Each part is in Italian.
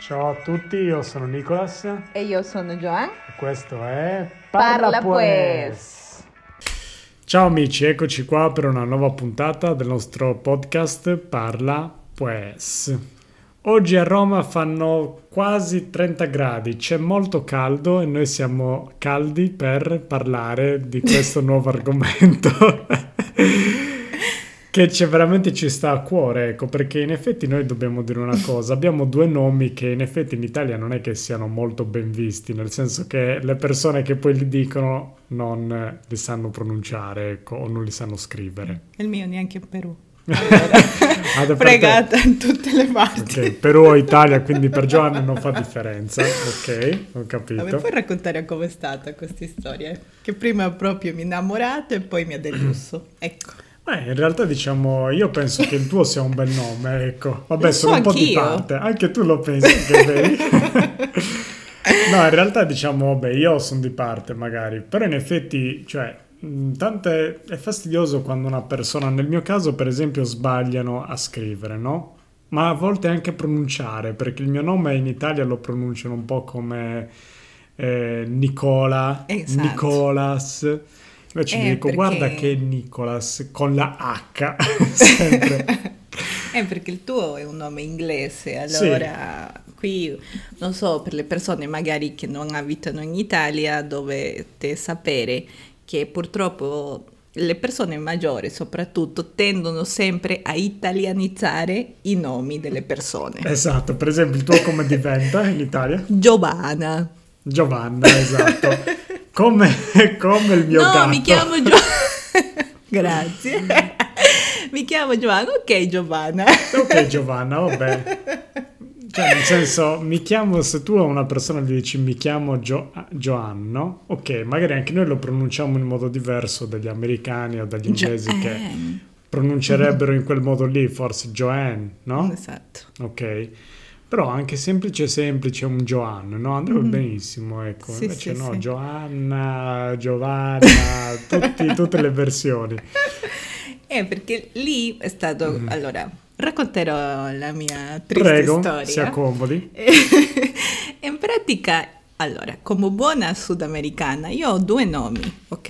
Ciao a tutti, io sono Nicolas e E io sono Joan. questo è Parla Pues. Ciao amici, eccoci qua per una nuova puntata del nostro podcast Parla Pues. Oggi a Roma fanno quasi 30 gradi, c'è molto caldo e noi siamo caldi per parlare di questo nuovo argomento. Che c'è veramente ci sta a cuore, ecco, perché in effetti noi dobbiamo dire una cosa, abbiamo due nomi che in effetti in Italia non è che siano molto ben visti, nel senso che le persone che poi li dicono non li sanno pronunciare, ecco, o non li sanno scrivere. Il mio neanche in Perù. Ah, da parte- Fregata in tutte le parti. Ok, Perù o Italia, quindi per Giovanni non fa differenza, ok, ho capito. Vabbè, puoi raccontare com'è stata questa storia? Che prima proprio mi innamorato e poi mi ha deluso. Ecco. Beh, in realtà diciamo, io penso che il tuo sia un bel nome, ecco. Vabbè, Lo sono so un po' di parte, anche tu lo pensi che vedi. No, in realtà diciamo, vabbè, io sono di parte magari, però in effetti, cioè, tante è fastidioso quando una persona, nel mio caso per esempio, sbagliano a scrivere, no? Ma a volte anche pronunciare, perché il mio nome in Italia lo pronunciano un po' come eh, Nicola, Esatto. Nicolas. Invece Eh, dico, perché- guarda che Nicolas con la H, sempre. Eh, perché il tuo è un nome inglese, allora qui non so, per le persone magari che non abitano in Italia dovete sapere che purtroppo le persone maggiori soprattutto tendono sempre a italianizzare i nomi delle persone. Esatto, per esempio il tuo come diventa in Italia? Giovanna. Giovanna, esatto. Come, come il mio no, gatto. mi chiamo Giovanna. Grazie. mi chiamo Giovanna. Ok, Giovanna. Ok Giovanna, vabbè. Cioè, nel senso, mi chiamo, se tu a una persona gli dici mi chiamo Gio- Joanno, ok, magari anche noi lo pronunciamo in modo diverso dagli americani o dagli inglesi che Joanne. pronuncerebbero in quel modo lì, forse Joanne, no? Esatto. Ok. Però anche semplice semplice un Joanne, no? Andrebbe benissimo, ecco. Sì, Invece sì, no, sì. Giovanna, Giovanna, tutti- tutte le versioni. Eh, perché lì è stato... Allora, racconterò la mia triste Mm. Prego, storia. si accomodi. In pratica, allora, come buona sudamericana, io ho due nomi, ok?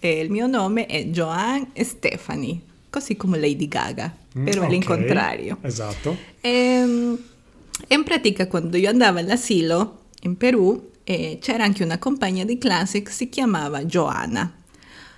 E il mio nome è Joan Stefani, così come Lady Gaga, Mm, però ok, all'incontrario. Esatto. Ehm, in pratica quando io andavo all'asilo in Perù eh, c'era anche una compagna di classe che si chiamava Joana.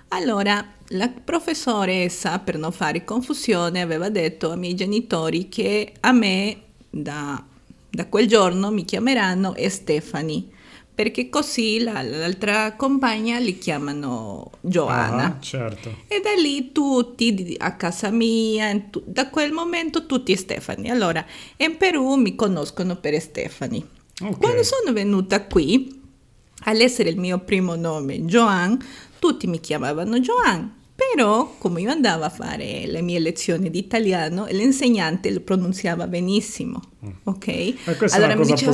Allora la professoressa, per non fare confusione, aveva detto ai miei genitori che a me da, da quel giorno mi chiameranno Stefani, perché così la- l'altra compagna li chiamano Joana. Ah, certo. E da lì tutti a casa mia, tu- da quel momento tutti Stefani. Allora, in Perù mi conoscono per Stefani. Ok. Quando sono venuta qui, all'essere il mio primo nome Joan, tutti mi chiamavano Joan. Però, come io andavo a fare le mie lezioni di italiano, l'insegnante lo pronunziava benissimo, ok? Mm. questa è allora mi diceva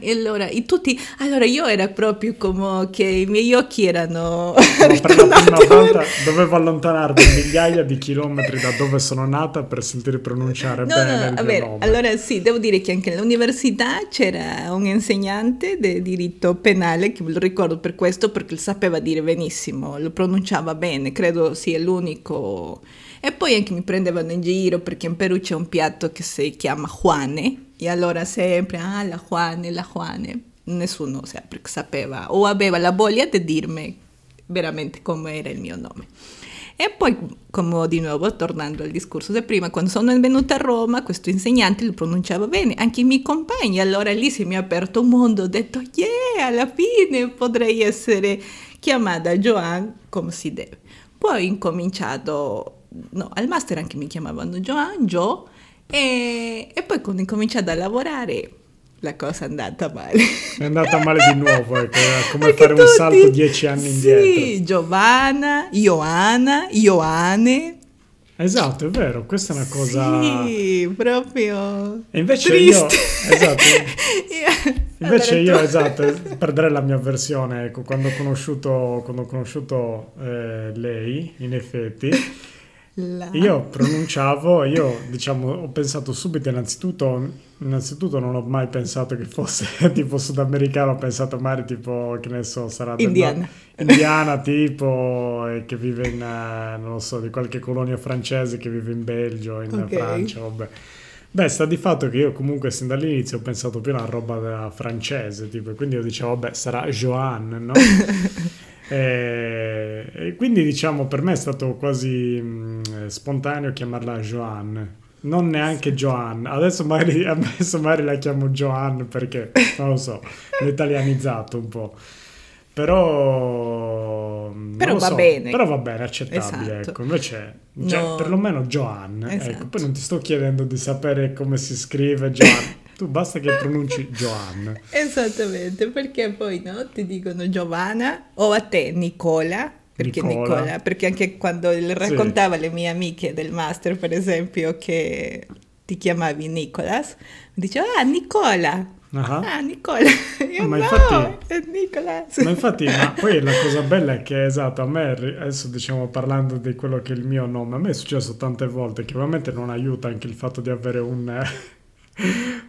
e allora, e tutti, allora io era proprio come che i miei occhi erano No, per la prima volta dovevo allontanarmi migliaia di chilometri da dove sono nata per sentire pronunciare No, bene no, il ver, nome. allora sì, devo dire che anche all'università c'era un insegnante di diritto penale, che lo ricordo per questo, perché sapeva dire benissimo, lo pronunciava bene, credo sia l'unico. E poi anche mi prendevano in giro perché in Perù c'è un piatto che si chiama Juane, e allora sempre, ah, la Juane, la Juane. Nessuno sapeva o aveva la voglia di dirmi veramente come era il mio nome. E poi, come di nuovo, tornando al discorso di prima, quando sono venuta a Roma, questo insegnante lo pronunciava bene, anche i miei compagni, allora lì si mi è aperto un mondo, ho detto, yeah, alla fine potrei essere chiamata Joan come si deve. Poi ho incominciato, no, al master anche mi chiamavano Joan, Joe, e, e poi quando ho incominciato a lavorare la cosa è andata male. È andata male di nuovo, ecco, è come Perché fare un tutti- salto dieci anni indietro. Sì, Giovanna, Ioanna, Ioane. Esatto, è vero, questa è una cosa... Sì, proprio. E invece triste. io, esatto, invece Allora, io, esatto, perderei la mia versione, ecco, quando ho conosciuto, quando ho conosciuto eh, lei, in effetti, La... Io pronunciavo, io diciamo, ho pensato subito innanzitutto, innanzitutto non ho mai pensato che fosse tipo sudamericano, ho pensato magari tipo, che ne so, sarà del Indiana. nord- indiana tipo, e che vive in, eh, non lo so, di qualche colonia francese che vive in Belgio, in Ok. Francia, vabbè. Beh, sta di fatto che io comunque sin dall'inizio ho pensato più a una roba da francese, tipo, quindi io dicevo, vabbè, sarà Joanne, no? e, e quindi diciamo per me è stato quasi mh, spontaneo chiamarla Joanne. Non neanche Joanne. Adesso magari, adesso magari la chiamo Joanne perché, non lo so, l'ho italianizzato un po'. Però, non Però va so, bene. Però va bene, accettabile. Esatto. Ecco. Invece, cioè, No. perlomeno Joanne. Ecco, Esatto. poi non ti sto chiedendo di sapere come si scrive Joanne. Tu basta che pronunci Joanne. Esattamente, perché poi no, ti dicono Giovanna o a te Nicola, perché Nicola. Nicola, perché anche quando le raccontavo alle mie amiche del master, per esempio, che ti chiamavi Nicolas, mi diceva, ah, Nicola, Ah. ah, Nicola, io Ma no, infatti-. Ma infatti, ma poi la cosa bella è che, esatto, a me, adesso diciamo parlando di quello che è il mio nome, a me è successo tante volte che ovviamente non aiuta anche il fatto di avere un,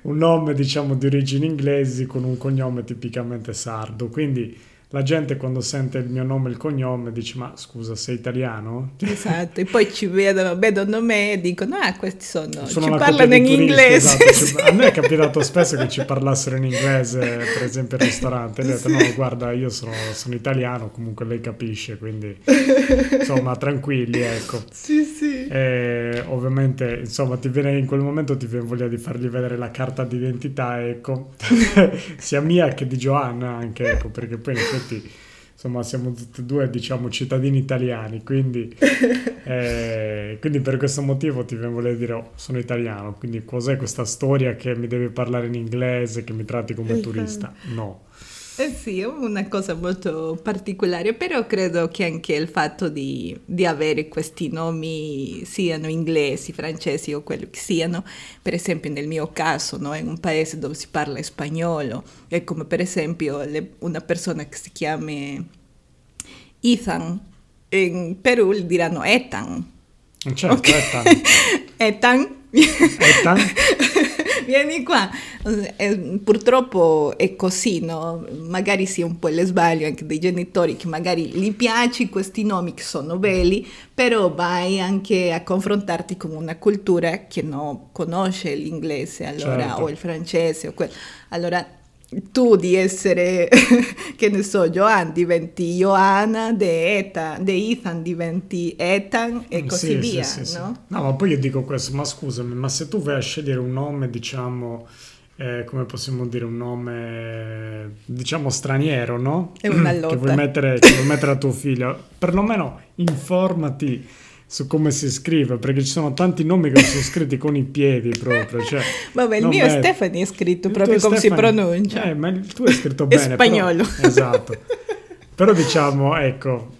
un nome, diciamo, di origini inglesi con un cognome tipicamente sardo. Quindi la gente quando sente il mio nome e il cognome dice, ma scusa, sei italiano? Esatto, e poi ci vedono, vedono me e dicono, ah, questi sono, Sono ci parlano in turisti, inglese. esatto, sì. A me è capitato spesso che ci parlassero in inglese, per esempio al ristorante. E ho detto, no, guarda, io sono, sono italiano, comunque lei capisce, quindi insomma, tranquilli, ecco. Sì, sì. E ovviamente, insomma, ti viene in quel momento ti viene voglia di fargli vedere la carta d'identità, ecco, sia mia che di Giovanna anche, ecco, perché poi in effetti, insomma, siamo tutti e due, diciamo, cittadini italiani, quindi, eh, quindi per questo motivo ti voglia di dire, oh, sono italiano, quindi cos'è questa storia che mi devi parlare in inglese, che mi tratti come turista? No. Eh sì, è una cosa molto particolare, però credo che anche il fatto di, di avere questi nomi, siano inglesi, francesi o quello che siano, per esempio nel mio caso, no, in un paese dove si parla spagnolo, è come per esempio le- una persona che si chiama Ethan, in Perù diranno Ethan. Certo, Ok. Ethan. Ethan. Ethan? Vieni qua. Eh, purtroppo è così, no? Magari sia un po' il sbaglio anche dei genitori che magari gli piaci questi nomi che sono belli, però vai anche a confrontarti con una cultura che non conosce l'inglese allora, Certo. o il francese o quello. Allora tu di essere, che ne so, Joan diventi Joanna, de, Ethan, de Ethan diventi Ethan e così Sì, via, sì, sì, no? No, ma poi io dico questo, ma scusami, ma se tu vai a scegliere un nome, diciamo, eh, come possiamo dire, un nome, diciamo, straniero, no? È una Che lotta. vuoi mettere, che vuoi mettere a tuo figlio, perlomeno informati su come si scrive, perché ci sono tanti nomi che sono scritti con i piedi proprio, cioè... Vabbè, il mio met- Stephanie è scritto proprio come Stefani- si pronuncia. Eh, ma il tuo è scritto È bene. però- spagnolo. esatto. Però diciamo, ecco,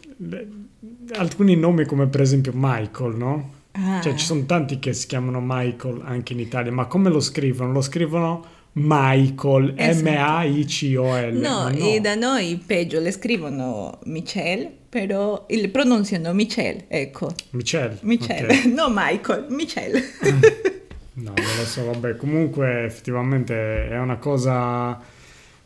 alcuni nomi come per esempio Michael, no? Ah. Cioè ci sono tanti che si chiamano Michael anche in Italia, ma come lo scrivono? Lo scrivono Michael, Esatto. M-A-I-C-O-L. No, ma e da noi peggio le scrivono Michel, però le pronunciano Michel, ecco. Michel. Michel, ok. no Michael, Michel. No, non lo so, vabbè, comunque effettivamente è una cosa,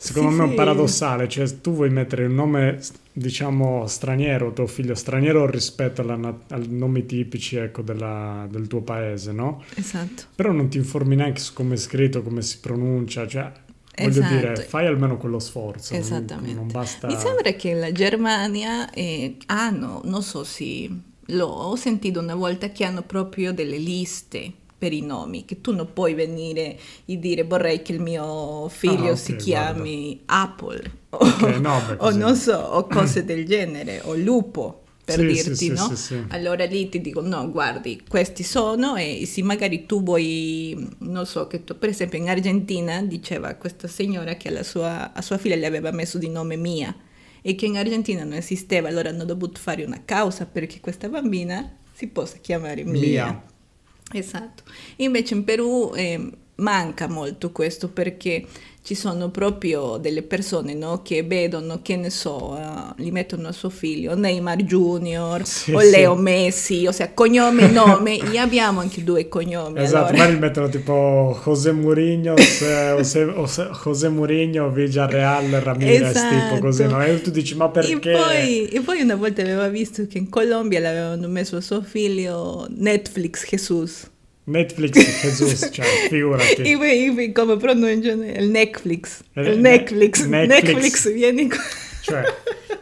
secondo Sì, me, un sì. paradossale, cioè tu vuoi mettere un nome, diciamo, straniero, tuo figlio straniero rispetto alla ai nomi tipici, ecco, della- del tuo paese, no? esatto. Però non ti informi neanche su come è scritto, come si pronuncia, cioè, voglio Esatto. dire, fai almeno quello sforzo, non- Esattamente. non basta... Mi sembra che la Germania eh, hanno, non so se l'ho sentito una volta che hanno proprio delle liste per i nomi, che tu non puoi venire e dire vorrei che il mio figlio Ah, si chiami Apple o, Ok, no, beh, o non so, o cose del genere, o lupo per Sì, dirti, sì, no? sì. Allora lì ti dico, no, guardi, questi sono e se magari tu vuoi, non so, che tu, per esempio in Argentina diceva questa signora che alla sua, a sua figlia le aveva messo di nome Mia e che in Argentina non esisteva, allora hanno dovuto fare una causa perché questa bambina si possa chiamare Mia. Mia. Esatto. Invece in Perù eh, manca molto questo perché ci sono proprio delle persone no, che vedono, che ne so, uh, li mettono a suo figlio, Neymar Junior sì, o Leo sì. Messi, ossia cognome e nome, e abbiamo anche due cognomi. Esatto, allora. magari mettono tipo José Mourinho, José, José Mourinho, Villarreal, Ramirez, esatto. tipo così, no? E tu dici ma perché? E poi, e poi una volta aveva visto che in Colombia l'avevano messo a suo figlio Netflix Jesus. Netflix Jesus, cioè, figurati. E poi come pronunciano il Netflix. Il Netflix. Netflix. Netflix, vieni qua. Cioè,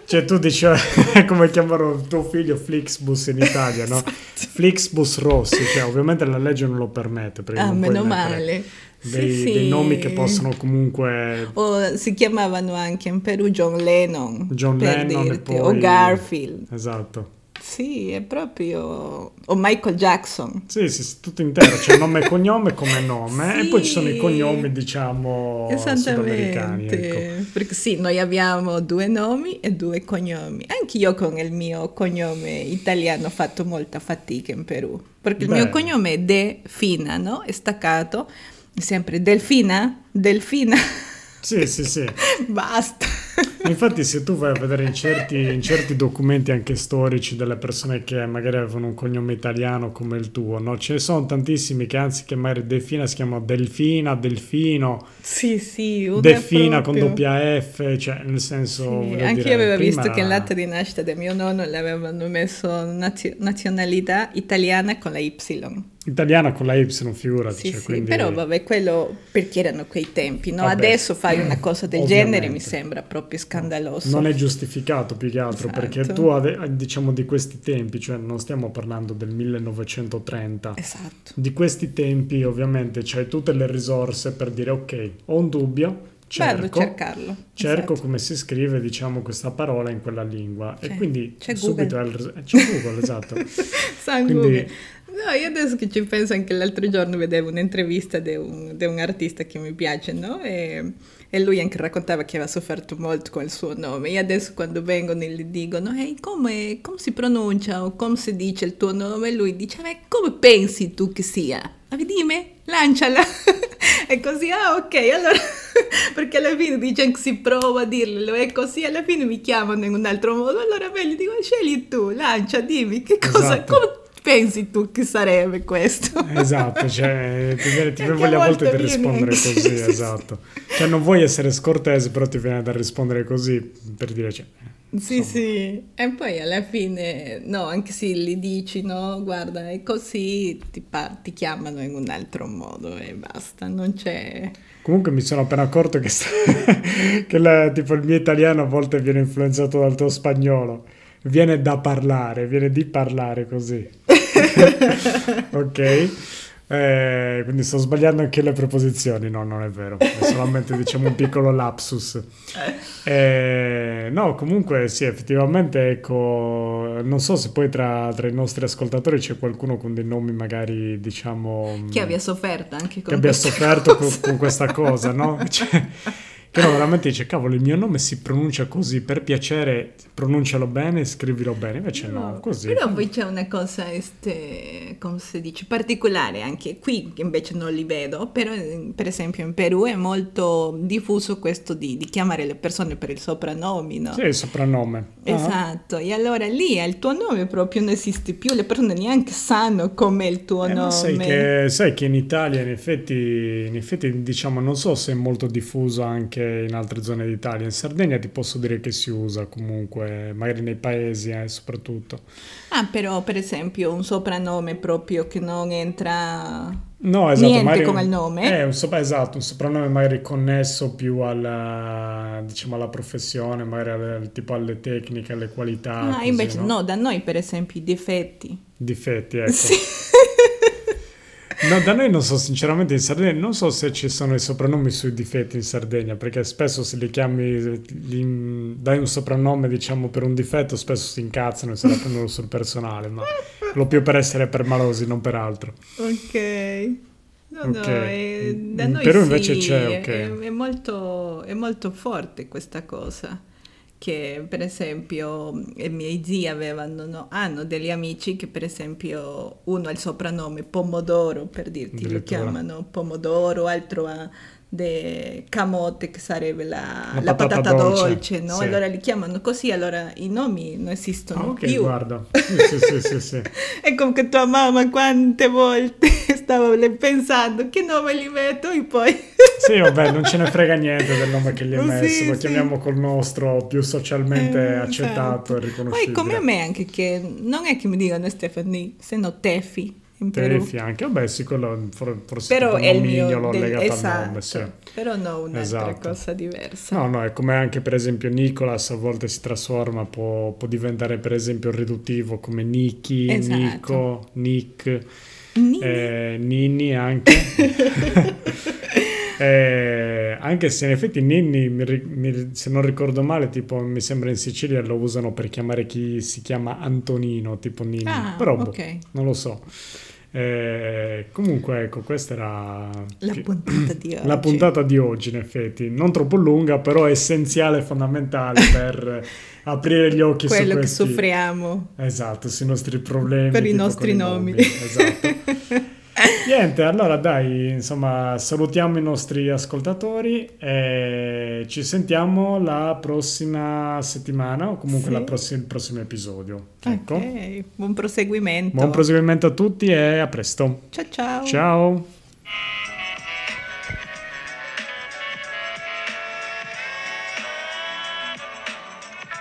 cioè tu dici come chiamano tuo figlio Flixbus in Italia, no? Esatto. Flixbus Rossi, cioè ovviamente la legge non lo permette. ah, meno male. Dei, sì, dei, nomi che possono comunque... O si chiamavano anche in Perù John Lennon. John Lennon poi... o Garfield. Esatto. Sì, è proprio... O Michael Jackson. Sì, sì, tutto intero, c'è nome e cognome come nome sì. e poi ci sono i cognomi, diciamo, sudamericani. Ecco. Perché sì, noi abbiamo due nomi e due cognomi. Anche io con il mio cognome italiano ho fatto molta fatica in Perù, perché Beh. il mio cognome è De Fina, no? È staccato, sempre Delfina, Delfina. Sì, sì, sì. Basta. Infatti se tu vai a vedere in certi, in certi, documenti anche storici delle persone che magari avevano un cognome italiano come il tuo, no? ce ne sono tantissimi che anzi che magari Delfina si chiamano Delfina, Delfino, sì, sì, Delfina con doppia F, cioè nel senso... Sì, anche io avevo prima... visto che in latte di nascita del mio nonno le avevano messo nazio- nazionalità italiana con la Y. Italiana con la Y, figurati. Sì, cioè, sì, quindi... però vabbè, quello perché erano quei tempi, no? Vabbè, Adesso fai una cosa del genere mi sembra proprio scandaloso. Non è giustificato più che altro, esatto. perché tu diciamo di questi tempi, cioè non stiamo parlando del 1930. Esatto. Di questi tempi ovviamente c'hai tutte le risorse per dire ok, ho un dubbio, cerco, cercarlo. cerco esatto. come si scrive diciamo questa parola in quella lingua c'è, e quindi c'è subito il, c'è Google esatto San quindi, Google No, io adesso che ci penso anche l'altro giorno vedevo un'intervista di un, un, artista che mi piace, no? E, e, lui anche raccontava che aveva sofferto molto con il suo nome. E adesso quando vengono e gli dicono, ehi, come, come, si pronuncia o come si dice il tuo nome? Lui dice, ma come pensi tu che sia? Ma dimmi, lanciala. e così, ah ok, allora, perché alla fine dice si prova a dirlo e così, alla fine mi chiamano in un altro modo. Allora beh, gli dico, scegli tu, lancia, dimmi che cosa, esatto. come pensi tu che sarebbe questo? Esatto, cioè ti, ti voglia a volte di rispondere così, sì, esatto. Cioè non vuoi essere scortese, però ti viene da rispondere così per dire cioè, sì, sì, e poi alla fine, no, anche se gli dici, no, guarda, è così, ti, par- ti chiamano in un altro modo e basta, non c'è... Comunque mi sono appena accorto che, che la, tipo, il mio italiano a volte viene influenzato dal tuo spagnolo viene da parlare, viene di parlare così. ok? Eh, quindi sto sbagliando anche le preposizioni, no, non è vero, è solamente diciamo un piccolo lapsus. Eh, no, comunque sì, effettivamente, ecco, non so se poi tra, tra, i nostri ascoltatori c'è qualcuno con dei nomi magari, diciamo... Che abbia sofferto anche con Che abbia sofferto con, con, questa cosa, no? Cioè, no, veramente dice, cavolo, il mio nome si pronuncia così, per piacere pronuncialo bene e scrivilo bene, invece no, no così. Però poi c'è una cosa, este, come si dice, particolare anche qui, che invece non li vedo, però per esempio in Perù è molto diffuso questo di, di chiamare le persone per il soprannome, no? Sì, il soprannome. Ah. Esatto, uh-huh. e allora lì il tuo nome proprio non esiste più, le persone neanche sanno com'è il tuo eh, nome. Sai che, sai che in Italia in effetti, in effetti, diciamo, non so se è molto diffuso anche in altre zone d'Italia. In Sardegna ti posso dire che si usa comunque, magari nei paesi eh, soprattutto. Ah, però per esempio un soprannome proprio che non entra No, esatto, niente come il nome. È un, sopra, esatto, un soprannome magari connesso più alla, diciamo, alla professione, magari al, tipo alle tecniche, alle qualità. Ah, così, invece no? no? da noi per esempio i difetti. Difetti, ecco. Sì. No, da noi non so, sinceramente in Sardegna non so se ci sono i soprannomi sui difetti in Sardegna, perché spesso se li chiami, gli, dai un soprannome diciamo per un difetto, spesso si incazzano e se la prendono sul personale, ma lo più per essere permalosi, non per altro. Ok. No, okay. no, è, da noi Però invece sì, c'è, ok. È, è, molto, è molto forte questa cosa che per esempio i miei zii avevano, no, hanno degli amici che per esempio uno ha il soprannome Pomodoro, per dirti, lo chiamano Pomodoro, altro ha de camote che sarebbe la, la, la patata, patata, dolce, dolce no? Sì. Allora li chiamano così, allora i nomi non esistono ah, okay, più. guarda. Sì, sì, sì, sì. È come che tua mamma quante volte stava pensando che nome gli metto e poi... sì, vabbè, non ce ne frega niente del nome che gli hai messo, lo chiamiamo col nostro più socialmente eh, accettato esatto. e riconoscibile. Poi come a me anche che non è che mi dicono Stephanie, se no Tefi in Perù. fianchi, vabbè sì, quello forse però è il mio l'ho del, legato esatto, al nome, sì. però no un'altra esatto. cosa diversa. No, no, è come anche per esempio Nicolas a volte si trasforma, può, può diventare per esempio riduttivo come Niki, esatto. Nico, Nick, Nini, eh, Nini anche. Eh, anche se in effetti Ninni, mi, mi, se non ricordo male, tipo mi sembra in Sicilia lo usano per chiamare chi si chiama Antonino, tipo Ninni. Ah, Però boh, okay. non lo so. Eh, comunque, ecco, questa era la puntata di oggi. La puntata di oggi, in effetti, non troppo lunga, però essenziale e fondamentale per aprire gli occhi Quello su questi... che soffriamo. Esatto, sui nostri problemi. Per i nostri nomi. nomi. Esatto. Niente, allora dai, insomma, salutiamo i nostri ascoltatori e ci sentiamo la prossima settimana o comunque sì. prossima, il prossimo episodio. Ecco. Buon proseguimento. Buon proseguimento a tutti e a presto. Ciao ciao. Ciao.